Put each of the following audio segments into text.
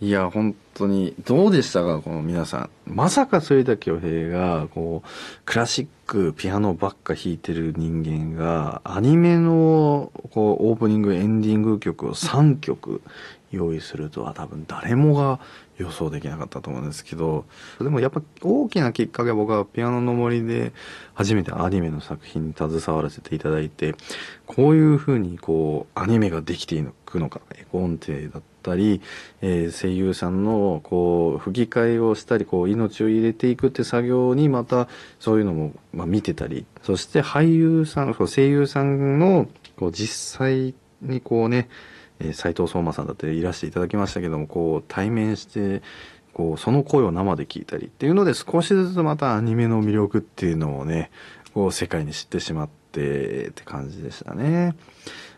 いや本当にどうでしたかこの皆さん。まさか反田恭平がこうクラシックピアノばっか弾いてる人間がアニメのこうオープニングエンディング曲を3曲用意するとは多分誰もが予想できなかったと思うんですけどでもやっぱ大きなきっかけは僕はピアノの森で初めてアニメの作品に携わらせていただいてこういうふうにこうアニメができていくのか絵コンテだったり、えー、声優さんのこう吹き替えをしたりこう命を入れていくって作業にまたそういうのも、ま、見てたりそして俳優さん声優さんのこう実際にこうねえー、斉藤壮馬さんだっていらしていただきましたけどもこう対面してこうその声を生で聞いたりっていうので少しずつまたアニメの魅力っていうのをねこう世界に知ってしまってって感じでしたね。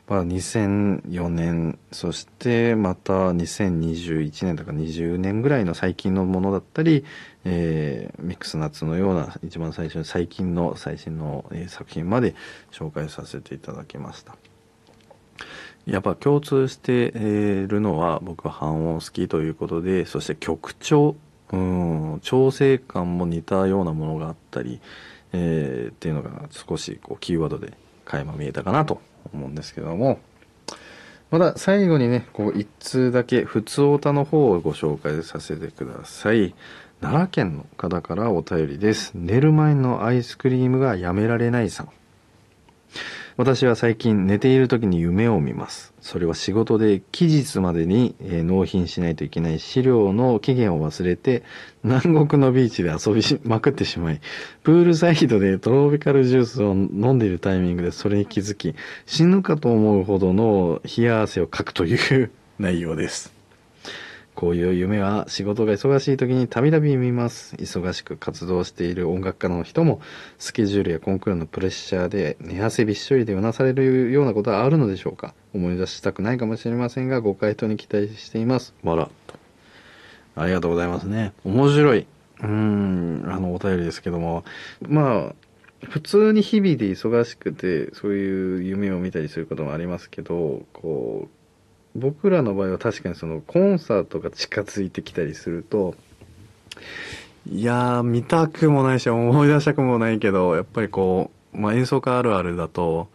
まあ、2004年そしてまた2021年とか20年ぐらいの最近のものだったり、えー、ミックスナッツのような一番最初に最近の最新の、作品まで紹介させていただきました。やっぱ共通しているのは僕は半音好きということでそして曲調うん調整感も似たようなものがあったり、えー、っていうのが少しこうキーワードで垣間見えたかなと思うんですけども。また最後にねこう一通だけ普通歌の方をご紹介させてください。奈良県の方からお便りです。寝る前のアイスクリームがやめられないさん。私は最近寝ている時に夢を見ます。それは仕事で期日までに、え、納品しないといけない資料の期限を忘れて、南国のビーチで遊びまくってしまい、プールサイドでトロピカルジュースを飲んでいるタイミングでそれに気づき、死ぬかと思うほどの冷や汗をかくという 内容です。こういう夢は仕事が忙しい時にたびたび見ます。忙しく活動している音楽家の人も、スケジュールやコンクールのプレッシャーで寝汗びっしょりでうなされるようなことはあるのでしょうか？思い出したくないかもしれませんが、ご回答に期待しています。わら。と。ありがとうございますね。面白い。うん、あの、お便りですけども。まあ、普通に日々で忙しくて、そういう夢を見たりすることもありますけど、こう、僕らの場合は確かにそのコンサートが近づいてきたりするといや見たくもないし思い出したくもないけどやっぱりこう、まあ、演奏家あるあるだと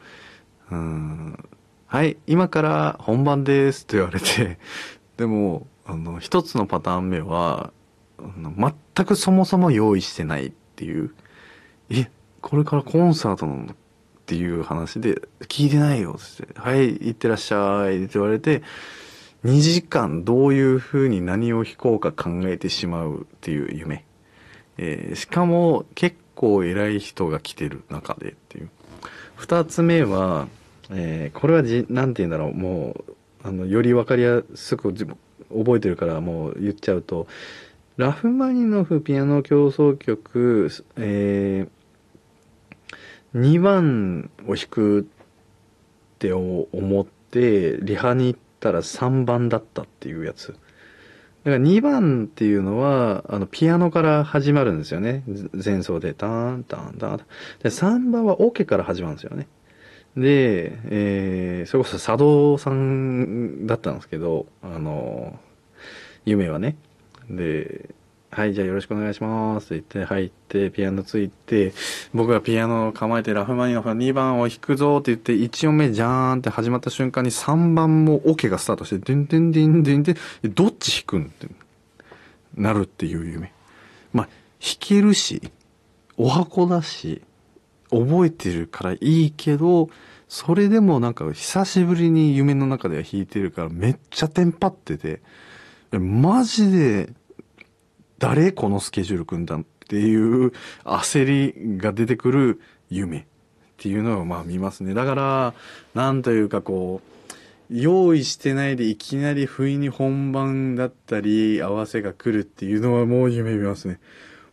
うんはい今から本番ですって言われて でもあの一つのパターン目は全くそもそも用意してないっていう。えこれからコンサートなのっていう話で「聞いてないよ」って「はい行ってらっしゃい」って言われて2時間どういうふうに何を弾こうか考えてしまうっていう夢、えー、しかも結構偉い人が来てる中でっていう。2つ目は、えー、これはじなんて言うんだろうもうあのより分かりやすく覚えてるからもう言っちゃうとラフマニノフピアノ協奏曲、えー、2番を弾くって思ってリハに行ったら3番だったっていうやつ。だから2番っていうのはあのピアノから始まるんですよね。前奏でターンターンターン。で3番はオ、ケから始まるんですよね。で、えー、それこそ佐渡さんだったんですけどあの夢はね。ではい、じゃあよろしくお願いしますって言って入って、ピアノついて、僕がピアノを構えてラフマニノフの2番を弾くぞって言って、1音目ジャーンって始まった瞬間に3番もオ、ケがスタートして、デンデンデンデンデン、どっち弾くんってなるっていう夢。まあ、弾けるし、お箱だし、覚えてるからいいけど、それでもなんか久しぶりに夢の中では弾いてるからめっちゃテンパってて、マジで誰このスケジュール組んだっていう焦りが出てくる夢っていうのをまあ見ますね。だから、なんというかこう、用意してないでいきなり不意に本番だったり合わせが来るっていうのはもう夢見ますね。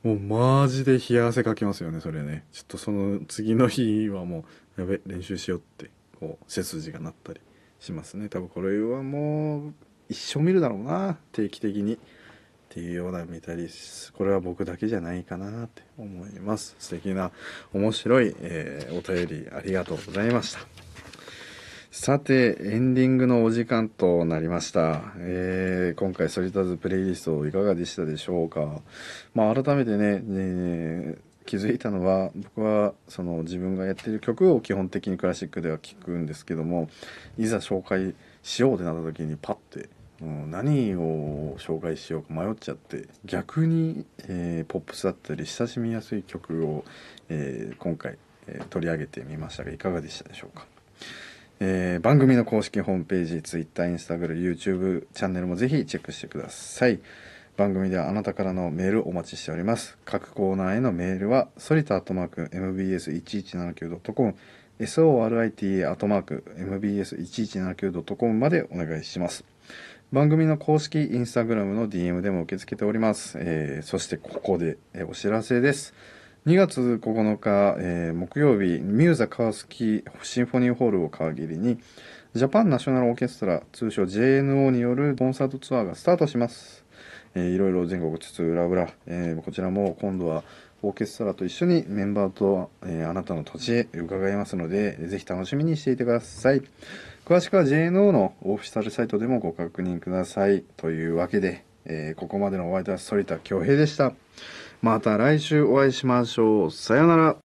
もうマジで冷や汗かきますよね、それね。ちょっとその次の日はもう、やべ、練習しようって、こう、背筋がなったりしますね。多分これはもう、一生見るだろうな、定期的に。っていうような見たりこれは僕だけじゃないかなって思います素敵な面白い、えー、お便りありがとうございましたさて、エンディングのお時間となりました。えー今回、ソリターズプレイリストいかがでしたでしょうか。まあ、改めてね、えー気づいたのは、僕は、その自分がやってる曲を基本的にクラシックでは聴くんですけども、いざ紹介しようってなった時にパッて、何を紹介しようか迷っちゃって、逆に、えーポップスだったり親しみやすい曲を、えー今回、えー取り上げてみましたが、いかがでしたでしょうか？えー番組の公式ホームページ、Twitter、Instagram、YouTube チャンネルもぜひチェックしてください。番組ではあなたからのメールお待ちしております。各コーナーへのメールは、ソリタアットマーク MBS1179.com、SORITA アットマーク MBS1179.com までお願いします。番組の公式インスタグラムの DM でも受け付けております。えーそしてここで、お知らせです。2月9日、えー木曜日、ミューザ川崎シンフォニーホールを皮切りに、ジャパンナショナルオーケストラ、通称 JNO によるコンサートツアーがスタートします。えーいろいろ全国津々浦々、えーこちらも今度はオーケストラと一緒にメンバーと、えーあなたの土地へ伺いますので、ぜひ楽しみにしていてください。詳しくは JNO のオフィシャルサイトでもご確認ください。というわけで、えーここまでのお相手は反田恭平でした。また来週お会いしましょう。さようなら。